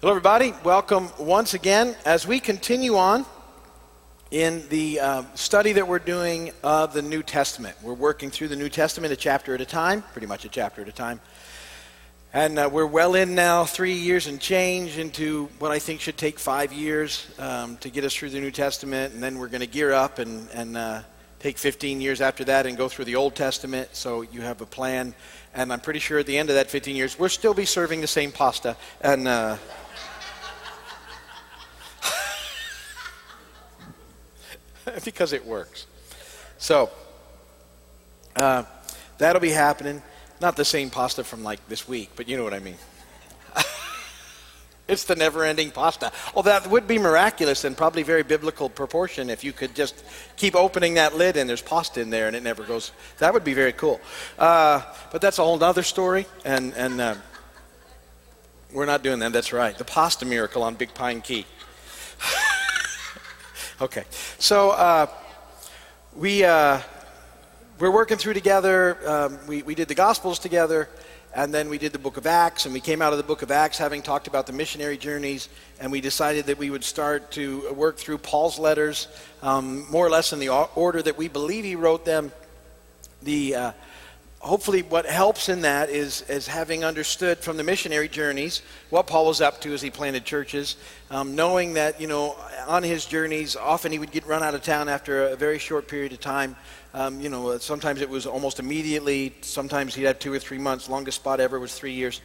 Hello, everybody. Welcome once again as we continue on in the uh, study that we're doing of the New Testament. We're working through the New Testament a chapter at a time, pretty much a chapter at a time. And uh, we're well in now, three years and change into what I think should take five years um, to get us through the New Testament. And then we're going to gear up and, and uh, take 15 years after that and go through the Old Testament. So you have a plan. And I'm pretty sure at the end of that 15 years, we'll still be serving the same pasta. And. Uh, because it works. So, uh, that'll be happening. Not the same pasta from like this week, but you know what I mean. It's the never ending pasta. Well, that would be miraculous and probably very biblical proportion if you could just keep opening that lid and there's pasta in there and it never goes. That would be very cool. Uh, but that's a whole other story, and, and uh, we're not doing that. That's right. The pasta miracle on Big Pine Key. Okay. So uh, we, uh, we're working through together. Um, we, we did the Gospels together, and then we did the book of Acts, and we came out of the book of Acts having talked about the missionary journeys, and we decided that we would start to work through Paul's letters, um, more or less in the order that we believe he wrote them. The uh, hopefully what helps in that is, is having understood from the missionary journeys what paul was up to as he planted churches um, knowing that you know on his journeys often he would get run out of town after a very short period of time. Um, you know sometimes it was almost immediately sometimes he'd have two or three months. Longest spot ever was three years.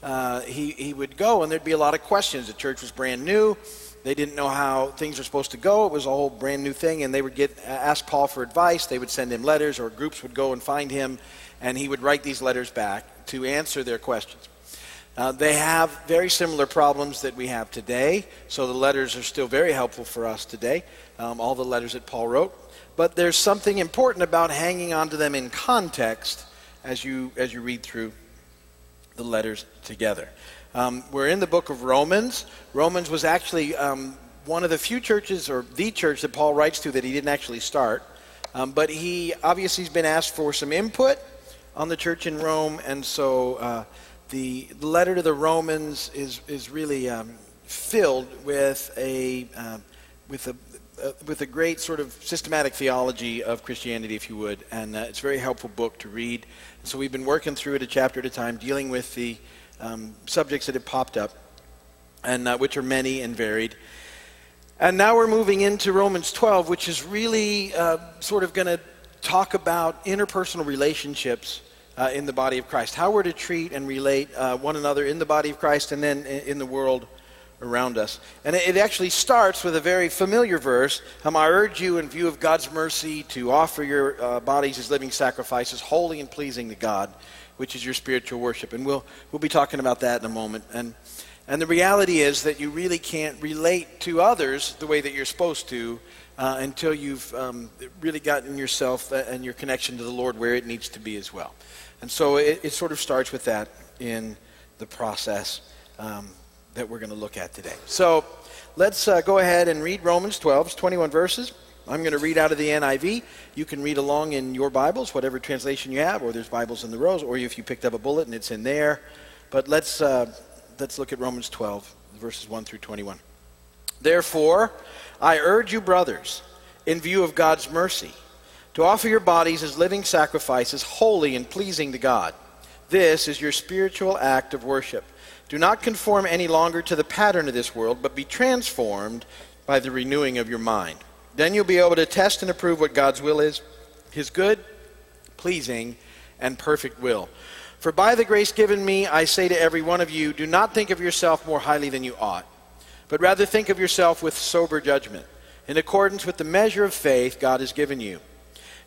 Uh, he, he would go and there'd be a lot of questions. The church was brand new. They didn't know how things were supposed to go. It was a whole brand new thing, and they would get ask Paul for advice. They would send him letters, or groups would go and find him and he would write these letters back to answer their questions. Uh, they have very similar problems that we have today, so the letters are still very helpful for us today, um, all the letters that Paul wrote. But there's something important about hanging on to them in context as you, as you read through the letters together. Um, we're in the book of Romans. Romans was actually um, one of the few churches, or the church that Paul writes to, that he didn't actually start. Um, but he obviously has been asked for some input on the church in Rome, and so uh, the letter to the Romans is is really um, filled with a uh, with a uh, with a great sort of systematic theology of Christianity, if you would, and uh, it's a very helpful book to read. So we've been working through it a chapter at a time, dealing with the um, subjects that have popped up, and uh, which are many and varied. And now we're moving into Romans 12, which is really uh, sort of going to talk about interpersonal relationships uh, in the body of Christ, how we're to treat and relate uh, one another in the body of Christ and then in, in the world around us. And it, it, actually starts with a very familiar verse um, I urge you, in view of God's mercy, to offer your uh, bodies as living sacrifices, holy and pleasing to God, which is your spiritual worship. And we'll, we'll be talking about that in a moment. And, and the reality is that you really can't relate to others the way that you're supposed to. Uh, until you've um, really gotten yourself and your connection to the Lord where it needs to be as well. And so it, it sort of starts with that in the process um, that we're going to look at today. So let's uh, go ahead and read Romans 12, 21 verses. I'm going to read out of the NIV. You can read along in your Bibles, whatever translation you have, or there's Bibles in the rows, or if you picked up a bullet and it's in there. But let's, uh, let's look at Romans 12, verses 1 through 21. Therefore, I urge you, brothers, in view of God's mercy, to offer your bodies as living sacrifices, holy and pleasing to God. This is your spiritual act of worship. Do not conform any longer to the pattern of this world, but be transformed by the renewing of your mind. Then you'll be able to test and approve what God's will is, his good, pleasing, and perfect will. For by the grace given me, I say to every one of you, do not think of yourself more highly than you ought, but rather think of yourself with sober judgment, in accordance with the measure of faith God has given you.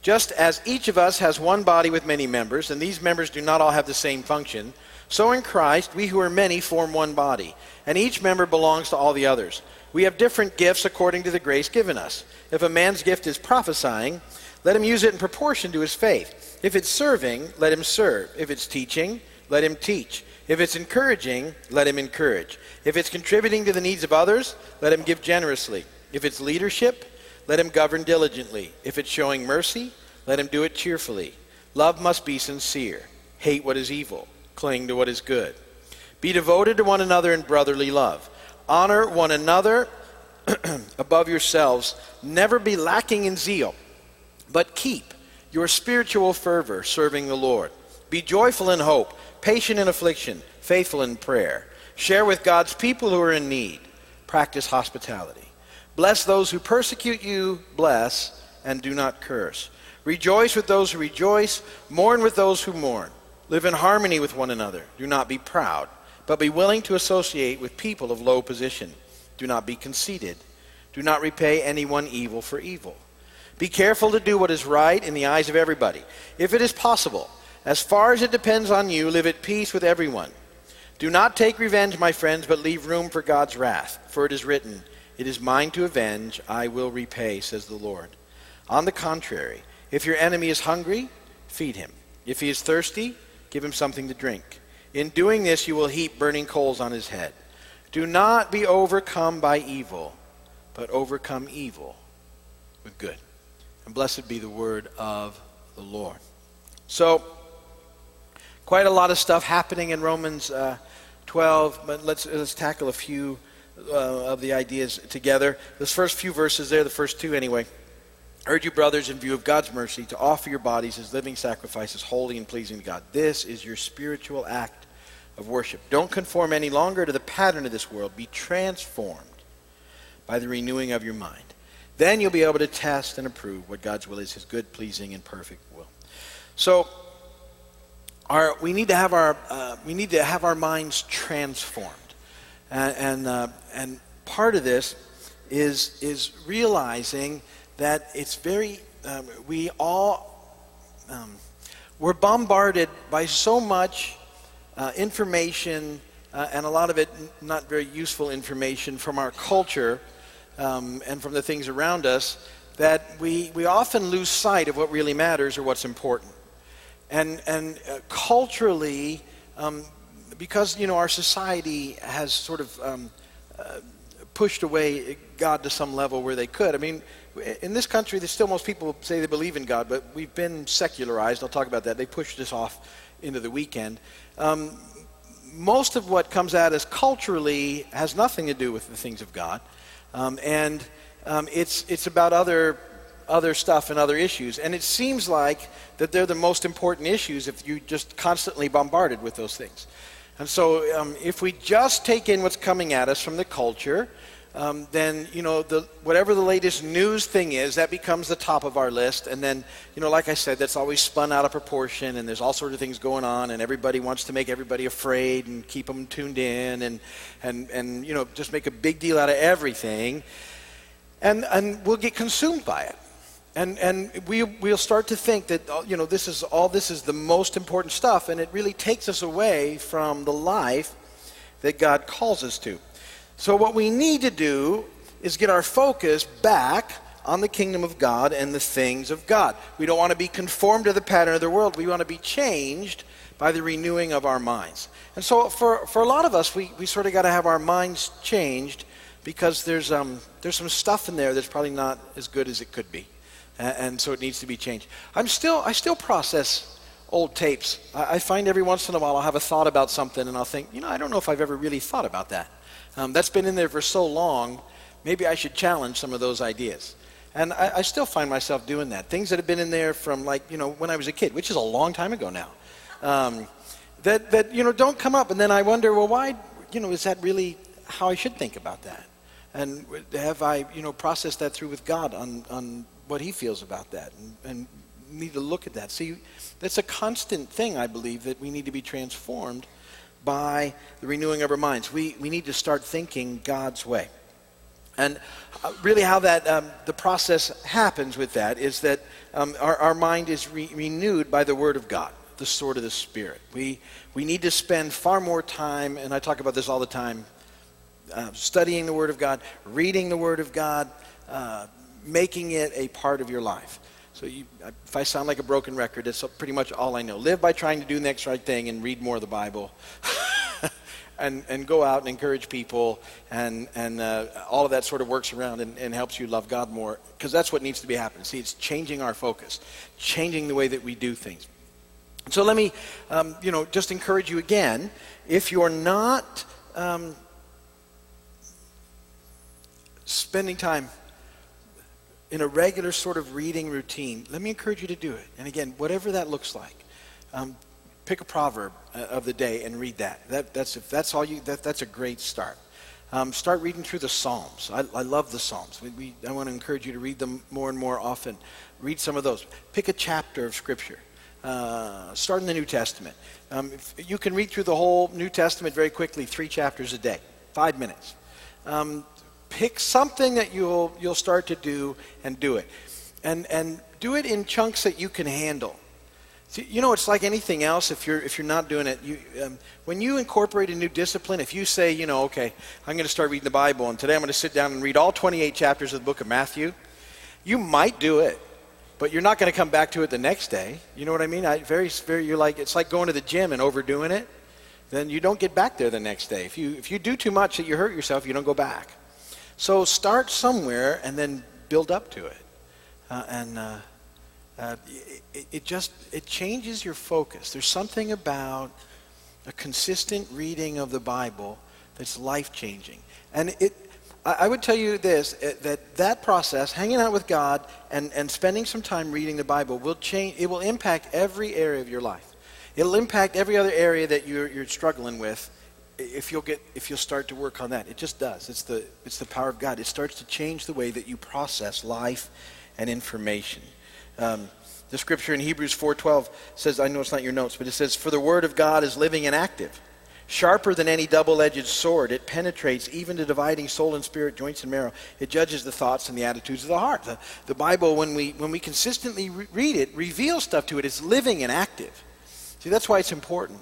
Just as each of us has one body with many members, and these members do not all have the same function, so in Christ we who are many form one body, and each member belongs to all the others. We have different gifts according to the grace given us. If a man's gift is prophesying, let him use it in proportion to his faith. If it's serving, let him serve. If it's teaching, let him teach. If it's encouraging, let him encourage. If it's contributing to the needs of others, let him give generously. If it's leadership, let him govern diligently. If it's showing mercy, let him do it cheerfully. Love must be sincere. Hate what is evil. Cling to what is good. Be devoted to one another in brotherly love. Honor one another above yourselves. Never be lacking in zeal, but keep your spiritual fervor serving the Lord. Be joyful in hope, patient in affliction, faithful in prayer. Share with God's people who are in need. Practice hospitality. Bless those who persecute you, bless, and do not curse. Rejoice with those who rejoice, mourn with those who mourn. Live in harmony with one another. Do not be proud, but be willing to associate with people of low position. Do not be conceited. Do not repay anyone evil for evil. Be careful to do what is right in the eyes of everybody. If it is possible, as far as it depends on you, live at peace with everyone. Do not take revenge, my friends, but leave room for God's wrath. For it is written, It is mine to avenge, I will repay, says the Lord. On the contrary, if your enemy is hungry, feed him. If he is thirsty, give him something to drink. In doing this, you will heap burning coals on his head. Do not be overcome by evil, but overcome evil with good. And blessed be the word of the Lord. So, quite a lot of stuff happening in Romans uh, 12, but let's, let's tackle a few uh, of the ideas together. Those first few verses there, the first two anyway. Urge you, brothers, in view of God's mercy, to offer your bodies as living sacrifices, holy and pleasing to God. This is your spiritual act of worship. Don't conform any longer to the pattern of this world. Be transformed by the renewing of your mind. Then you'll be able to test and approve what God's will is, his good, pleasing, and perfect will. So, our, we, need to have our, uh, we need to have our minds transformed. And, and, uh, and part of this is, is realizing that it's very, um, we all, um, we're bombarded by so much uh, information, uh, and a lot of it not very useful information from our culture um, and from the things around us, that we, we often lose sight of what really matters or what's important. And, and uh, culturally, um, because you know our society has sort of um, uh, pushed away God to some level where they could. I mean, in this country, there's still most people say they believe in God, but we've been secularized. I'll talk about that. They pushed us off into the weekend. Um, most of what comes at us culturally has nothing to do with the things of God, um, and um, it's it's about other other stuff and other issues. And it seems like that they're the most important issues if you just constantly bombarded with those things. And so, um, if we just take in what's coming at us from the culture um, then you know the, whatever the latest news thing is, that becomes the top of our list. And then you know, like I said, that's always spun out of proportion, and there's all sorts of things going on, and everybody wants to make everybody afraid and keep them tuned in, and and and you know, just make a big deal out of everything, and and we'll get consumed by it. And, and we, we'll start to think that uh, you know, this is, all this is the most important stuff, and it really takes us away from the life that God calls us to. So, what we need to do is get our focus back on the kingdom of God and the things of God. We don't want to be conformed to the pattern of the world. We want to be changed by the renewing of our minds. And so, for, for a lot of us, we, we sort of got to have our minds changed because there's, um, there's some stuff in there that's probably not as good as it could be. And, so it needs to be changed. I'm still, I still process old tapes. I, I find every once in a while I'll have a thought about something and I'll think, you know, I don't know if I've ever really thought about that. Um, that's been in there for so long, maybe I should challenge some of those ideas. And I, I, still find myself doing that. Things that have been in there from like, you know, when I was a kid, which is a long time ago now, um, that, that, you know, don't come up. And then I wonder, well, why, you know, is that really how I should think about that? And have I, you know, processed that through with God on, on what he feels about that? And, and need to look at that. See, that's a constant thing, I believe, that we need to be transformed by the renewing of our minds. We, we need to start thinking God's way. And uh, really, how that um, the process happens with that is that um, our, our mind is re- renewed by the Word of God, the sword of the Spirit. We, we need to spend far more time, and I talk about this all the time, uh, studying the Word of God, reading the Word of God, uh, making it a part of your life. So you, if I sound like a broken record, that's pretty much all I know. Live by trying to do the next right thing and read more of the Bible. and, and go out and encourage people, and, and uh, all of that sort of works around and, and helps you love God more, because that's what needs to be happening. See, it's changing our focus, changing the way that we do things. So let me, um, you know, just encourage you again. If you're not um, spending time in a regular sort of reading routine, let me encourage you to do it. And again, whatever that looks like, um, pick a proverb uh, of the day and read that. that that's if that's all you. That, that's a great start. Um, start reading through the Psalms. I, I love the Psalms. We, we, I want to encourage you to read them more and more often. Read some of those. Pick a chapter of Scripture. Uh, start in the New Testament. Um, you can read through the whole New Testament very quickly, three chapters a day, five minutes. Um, pick something that you'll you'll start to do and do it, and and do it in chunks that you can handle. See, you know, it's like anything else. If you're if you're not doing it, you, um, when you incorporate a new discipline, if you say, you know, okay, I'm going to start reading the Bible, and today I'm going to sit down and read all 28 chapters of the book of Matthew, you might do it, but you're not going to come back to it the next day. You know what I mean? I, very, very. You're like it's like going to the gym and overdoing it. Then you don't get back there the next day. If you if you do too much that you hurt yourself, you don't go back. So start somewhere and then build up to it, uh, and. Uh, uh, it, it just it changes your focus. There's something about a consistent reading of the Bible that's life changing, and it. I would tell you this uh, that that process, hanging out with God and, and spending some time reading the Bible, will change. It will impact every area of your life. It'll impact every other area that you're, you're struggling with. If you'll get, if you'll start to work on that, it just does. It's the, it's the power of God. It starts to change the way that you process life and information. Um, the scripture in Hebrews 4:12 says, I know it's not your notes, but it says, "For the word of God is living and active, sharper than any double-edged sword. It penetrates even to dividing soul and spirit, joints and marrow. It judges the thoughts and the attitudes of the heart." The, the Bible, when we when we consistently re- read it, reveals stuff to it. It's living and active. See, that's why it's important.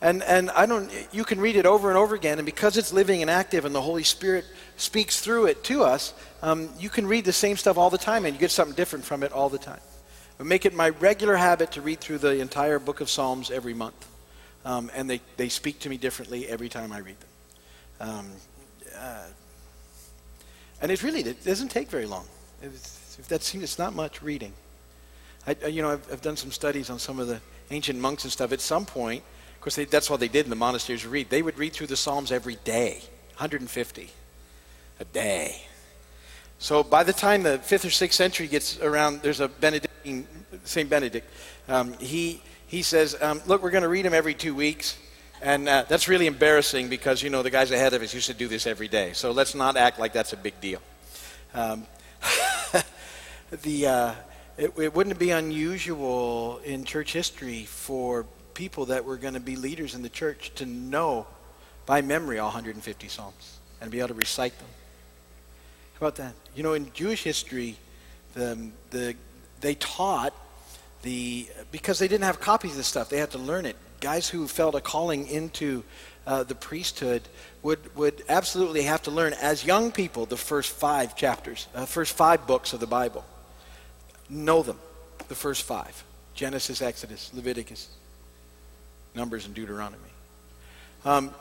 And and I don't. You can read it over and over again, and because it's living and active, and the Holy Spirit speaks through it to us, um, you can read the same stuff all the time, and you get something different from it all the time. I make it my regular habit to read through the entire book of Psalms every month. Um, and they, they speak to me differently every time I read them. Um, uh, and it really it doesn't take very long. It's, that seems, it's not much reading. I, you know, I've, I've, done some studies on some of the ancient monks and stuff. At some point, course, they, that's what they did in the monasteries. Read. They would read through the Psalms every day, 150 a day. So by the time the fifth or sixth century gets around, there's a Benedictine, Saint Benedict. Um, he he says, um, "Look, we're going to read them every two weeks." And uh, that's really embarrassing because, you know, the guys ahead of us used to do this every day. So let's not act like that's a big deal. Um, the, uh, it, it, wouldn't be unusual in church history for people that were going to be leaders in the church to know by memory all 150 Psalms and be able to recite them. How about that? You know, in Jewish history, the, the, they taught the, because they didn't have copies of this stuff, they had to learn it. Guys who felt a calling into uh, the priesthood would, would absolutely have to learn as young people the first five chapters, uh, first five books of the Bible. Know them, the first five Genesis, Exodus, Leviticus, Numbers, and Deuteronomy. Um,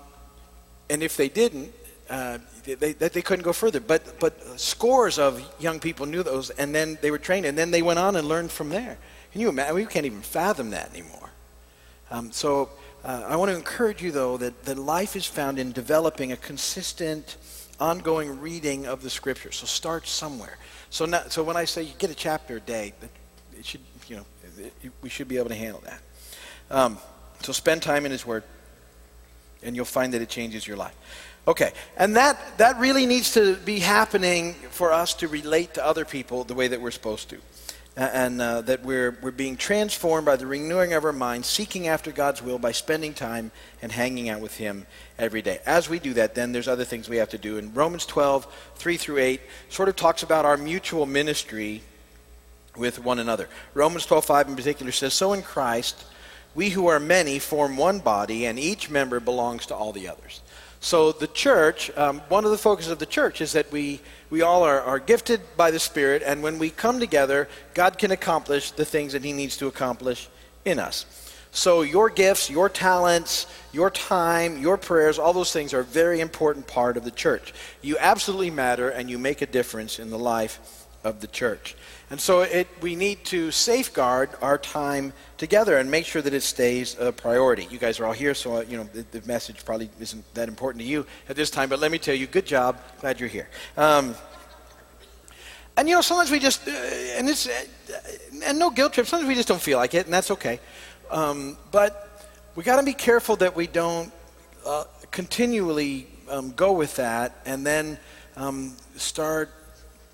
and if they didn't, uh, they, they, couldn't go further. But, but scores of young people knew those, and then they were trained, and then they went on and learned from there. Can you imagine? We can't even fathom that anymore. Um, so uh, I want to encourage you, though, that, that life is found in developing a consistent, ongoing reading of the Scripture. So start somewhere. So, not, so when I say you get a chapter a day, it should, you know, it, we should be able to handle that. Um, so spend time in His Word, and you'll find that it changes your life. Okay, and that, that really needs to be happening for us to relate to other people the way that we're supposed to. And uh, that we're, we're being transformed by the renewing of our minds, seeking after God's will by spending time and hanging out with Him every day. As we do that, then there's other things we have to do. And Romans 12, 3 through 8, sort of talks about our mutual ministry with one another. Romans 12, 5 in particular says, So in Christ, we who are many form one body, and each member belongs to all the others. So the church, um, one of the focuses of the church is that we, we all are, are gifted by the Spirit, and when we come together, God can accomplish the things that He needs to accomplish in us. So your gifts, your talents, your time, your prayers, all those things are a very important part of the church. You absolutely matter, and you make a difference in the life of the church. And so it, we need to safeguard our time together and make sure that it stays a priority. You guys are all here, so uh, you know the, the, message probably isn't that important to you at this time. But let me tell you, good job. Glad you're here. Um, and you know, sometimes we just, uh, and it's, uh, and no guilt trip. Sometimes we just don't feel like it, and that's okay. Um, but we got to be careful that we don't uh, continually um, go with that and then um, start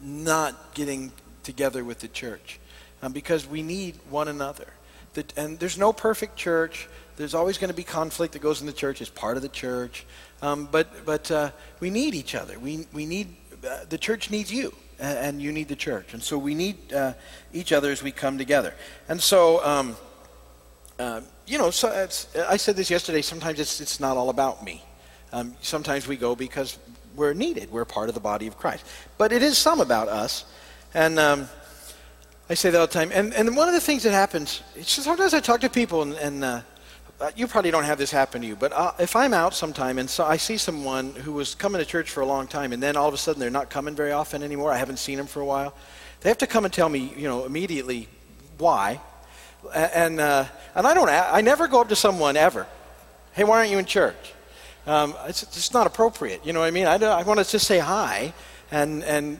not getting together with the church um, because we need one another. The, and there's no perfect church. There's always going to be conflict that goes in the church. It's part of the church. Um, but but uh, we need each other. We, we need, uh, the church needs you, and, and, you need the church. And so we need uh, each other as we come together. And so, um, uh, you know, so I said this yesterday, sometimes it's, it's not all about me. Um, sometimes we go because we're needed. We're part of the body of Christ. But it is some about us. And um, I say that all the time. And, and one of the things that happens, it's sometimes I talk to people, and, and uh, uh, you probably don't have this happen to you, but uh, if I'm out sometime and so I see someone who was coming to church for a long time, and then all of a sudden they're not coming very often anymore, I haven't seen them for a while, they have to come and tell me, you know, immediately why. And, uh, and I don't, I never go up to someone ever, hey, why aren't you in church? Um, it's just not appropriate. You know what I mean? I, I want to just say hi and and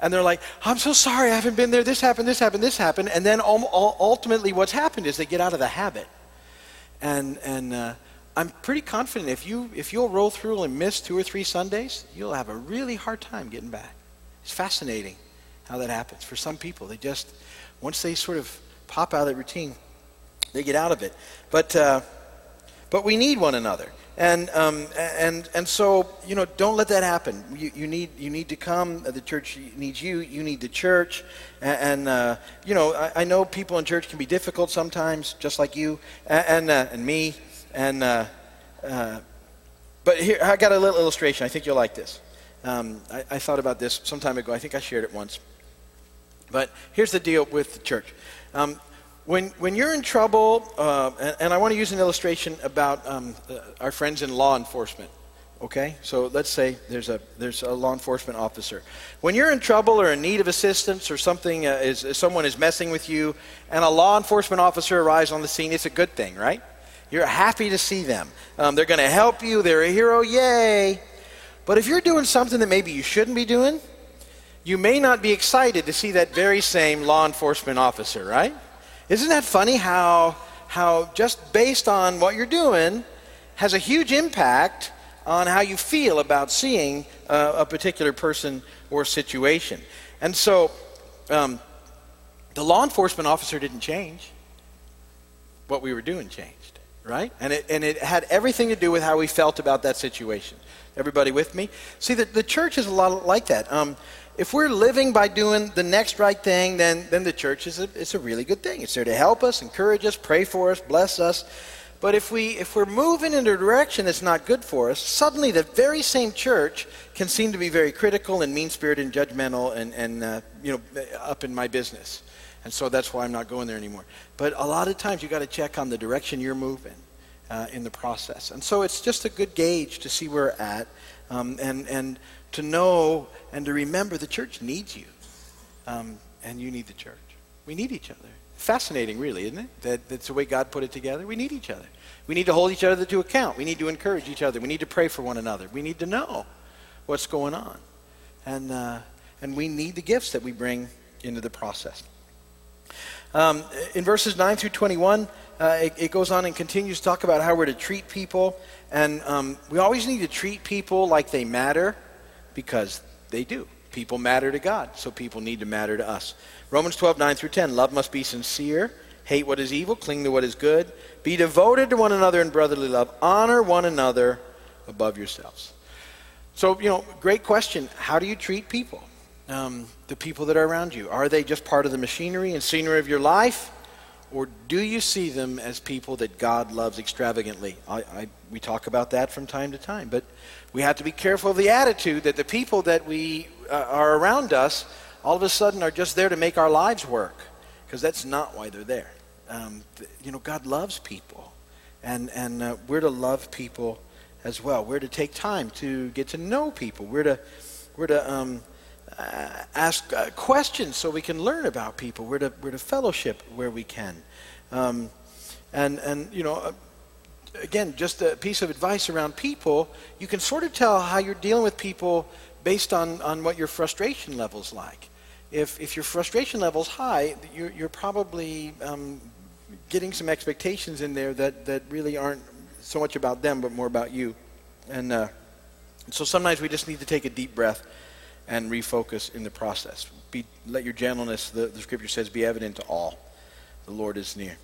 and they're like, "I'm so sorry, I haven't been there. This happened, this happened, this happened." And then ultimately, what's happened is they get out of the habit, and and uh, I'm pretty confident if you if you'll roll through and miss two or three Sundays, you'll have a really hard time getting back. It's fascinating how that happens for some people. They just once they sort of pop out of that routine, they get out of it. But uh, but we need one another. And, um, and, and so, you know, don't let that happen. You, you, need, you need to come. The church needs you. You need the church. And, and uh, you know, I, I, know people in church can be difficult sometimes, just like you and, and, uh, and me. And, uh, uh, but here, I got a little illustration. I think you'll like this. Um, I, I thought about this some time ago. I think I shared it once. But here's the deal with the church. Um, when, when you're in trouble, uh, and, and, I want to use an illustration about um, uh, our friends in law enforcement. Okay, so let's say there's a there's a law enforcement officer. When you're in trouble or in need of assistance or something uh, is someone is messing with you, and a law enforcement officer arrives on the scene, it's a good thing, right? You're happy to see them. Um, they're going to help you. They're a hero, yay! But if you're doing something that maybe you shouldn't be doing, you may not be excited to see that very same law enforcement officer, right? Isn't that funny how, how just based on what you're doing has a huge impact on how you feel about seeing uh, a particular person or situation? And so um, the law enforcement officer didn't change. What we were doing changed, right? And it, and it had everything to do with how we felt about that situation. Everybody with me? See, the, the church is a lot like that. Um, if we're living by doing the next right thing, then, then the church is a, it's a really good thing. It's there to help us, encourage us, pray for us, bless us. But if, we, if we're moving in a direction that's not good for us, suddenly the very same church can seem to be very critical and mean-spirited and judgmental and, and uh, you know, up in my business. And so that's why I'm not going there anymore. But a lot of times you got to check on the direction you're moving uh, in the process. And so it's just a good gauge to see where we're at um, and, and to know and to remember the church needs you, um, and you need the church. We need each other. Fascinating, really, isn't it? That, that's the way God put it together. We need each other. We need to hold each other to account. We need to encourage each other. We need to pray for one another. We need to know what's going on. And, uh, and we need the gifts that we bring into the process. Um, in verses 9 through 21, uh, it, it, goes on and continues to talk about how we're to treat people. And um, we always need to treat people like they matter because they do. People matter to God, so people need to matter to us. Romans 12, 9 through 10. Love must be sincere. Hate what is evil. Cling to what is good. Be devoted to one another in brotherly love. Honor one another above yourselves. So, you know, great question. How do you treat people? Um, the people that are around you? Are they just part of the machinery and scenery of your life? Or do you see them as people that God loves extravagantly? I, I, we talk about that from time to time. But we have to be careful of the attitude that the people that we uh, are around us all of a sudden are just there to make our lives work because that's not why they're there. Um, you know, God loves people, and and uh, we're to love people as well. We're to take time to get to know people. We're to we're to um, uh, ask uh, questions so we can learn about people. We're to, we're to fellowship where we can. Um, and, and, you know, uh, again, just a piece of advice around people, you can sort of tell how you're dealing with people based on, on what your frustration level's like. If, if your frustration level's high, you're, you're probably um, getting some expectations in there that, that really aren't so much about them, but more about you. And uh, so sometimes we just need to take a deep breath and refocus in the process. Be, let your gentleness, the, the scripture says, be evident to all. The Lord is near.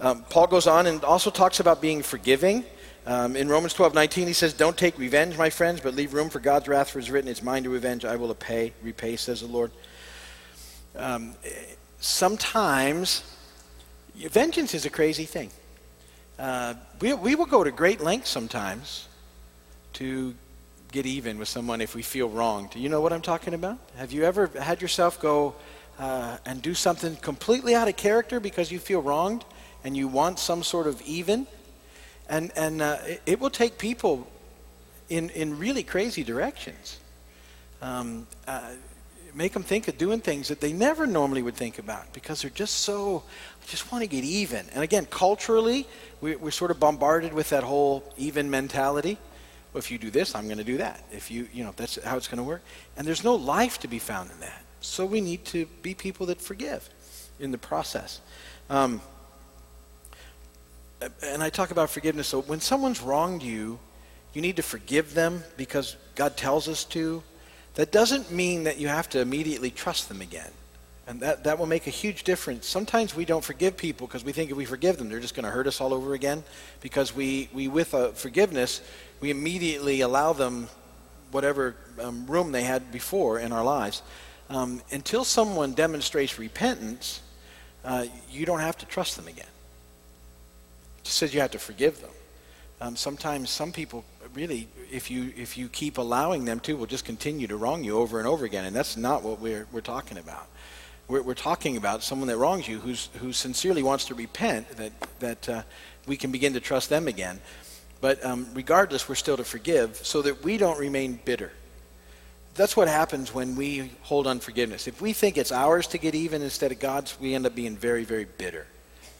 Um, Paul goes on and also talks about being forgiving. Um, in Romans 12, 19, he says, Don't take revenge, my friends, but leave room for God's wrath, for it is written, It's mine to revenge, I will repay, repay says the Lord. Um, sometimes, vengeance is a crazy thing. Uh, we, we will go to great lengths sometimes to get even with someone if we feel wronged. Do you know what I'm talking about? Have you ever had yourself go uh, and do something completely out of character because you feel wronged and you want some sort of even? And, and uh, it, it, will take people in, in really crazy directions. Um, uh, make them think of doing things that they never normally would think about because they're just so, I just want to get even. And again, culturally, we, we're sort of bombarded with that whole even mentality well, if you do this, I'm going to do that. If you, you know, that's how it's going to work. And there's no life to be found in that. So we need to be people that forgive in the process. Um, and I talk about forgiveness. So when someone's wronged you, you need to forgive them because God tells us to. That doesn't mean that you have to immediately trust them again. And that, that will make a huge difference. Sometimes we don't forgive people because we think if we forgive them, they're just going to hurt us all over again. Because we, we with a forgiveness, we immediately allow them whatever um, room they had before in our lives. Um, until someone demonstrates repentance, uh, you don't have to trust them again. It just says you have to forgive them. Um, sometimes some people really, if you if you keep allowing them to, will just continue to wrong you over and over again, and that's not what we're we're talking about. We're, we're talking about someone that wrongs you, who's who sincerely wants to repent, that that uh, we can begin to trust them again. But um, regardless, we're still to forgive so that we don't remain bitter. That's what happens when we hold unforgiveness. If we think it's ours to get even instead of God's, we end up being very, very bitter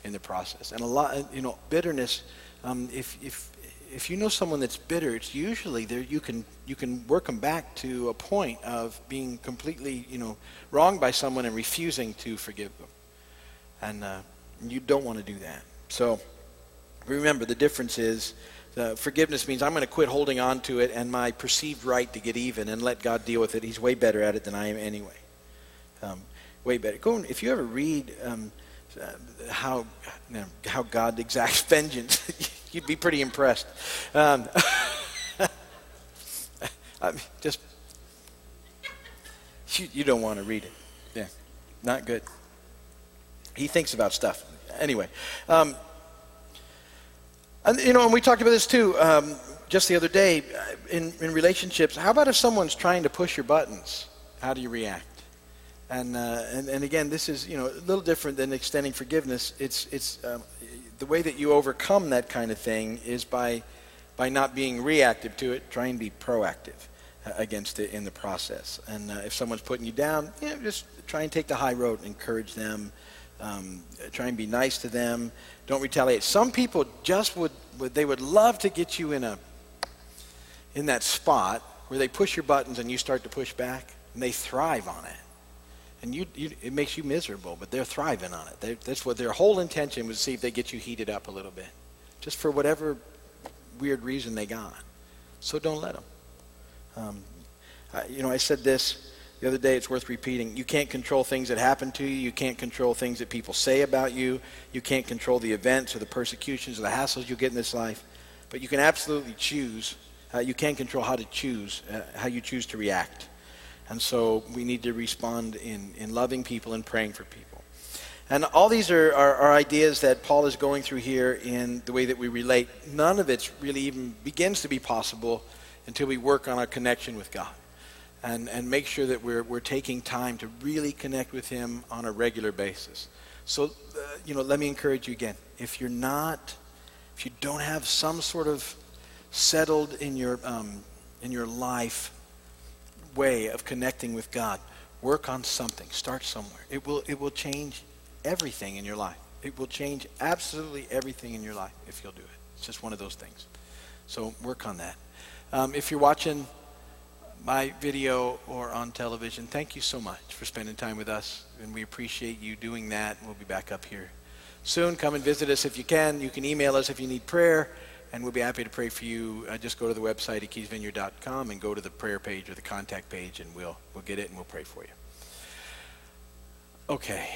in the process. And a lot, you know, bitterness. Um, if if if you know someone that's bitter, it's usually there. You can you can work them back to a point of being completely, you know, wronged by someone and refusing to forgive them. And uh, you don't want to do that. So remember, the difference is uh, forgiveness means I'm going to quit holding on to it and my perceived right to get even and let God deal with it. He's way better at it than I am anyway. Um, way better. Go if you ever read um, how you know, how God exacts vengeance, you'd be pretty impressed. Um, I mean, just you, you don't want to read it. Yeah, not good. He thinks about stuff anyway. Um, and, you know, and we talked about this too um, just the other day uh, in, in relationships. How about if someone's trying to push your buttons? How do you react? And, uh, and, and again, this is, you know, a little different than extending forgiveness. It's, it's um, the way that you overcome that kind of thing is by, by not being reactive to it, trying to be proactive uh, against it in the process. And uh, if someone's putting you down, you know, just try and take the high road and encourage them. Um, try and be nice to them. Don't retaliate. Some people just would, would they would love to get you in a in that spot where they push your buttons and you start to push back, and they thrive on it. And you, you it makes you miserable, but they're thriving on it. They're, that's what their whole intention was to see if they get you heated up a little bit, just for whatever weird reason they got. So don't let them. Um, I, you know, I said this the other day, it's worth repeating. You can't control things that happen to you. You can't control things that people say about you. You can't control the events or the persecutions or the hassles you get in this life. But you can absolutely choose. Uh, you can control how to choose, uh, how you choose to react. And so we need to respond in, in loving people and praying for people. And all these are, are, are ideas that Paul is going through here in the way that we relate. None of it really even begins to be possible until we work on our connection with God and, and make sure that we're, we're taking time to really connect with Him on a regular basis. So, uh, you know, let me encourage you again. If you're not, if you don't have some sort of settled in your, um, in your life way of connecting with God. Work on something. Start somewhere. It will, it will change everything in your life. It will change absolutely everything in your life if you'll do it. It's just one of those things. So work on that. Um, if you're watching my video or on television, thank you so much for spending time with us. And we appreciate you doing that. We'll be back up here soon. Come and visit us if you can. You can email us if you need prayer, and we'll be happy to pray for you. Uh, just go to the website at keysvineyard.com and go to the prayer page or the contact page, and we'll, we'll get it and we'll pray for you. Okay.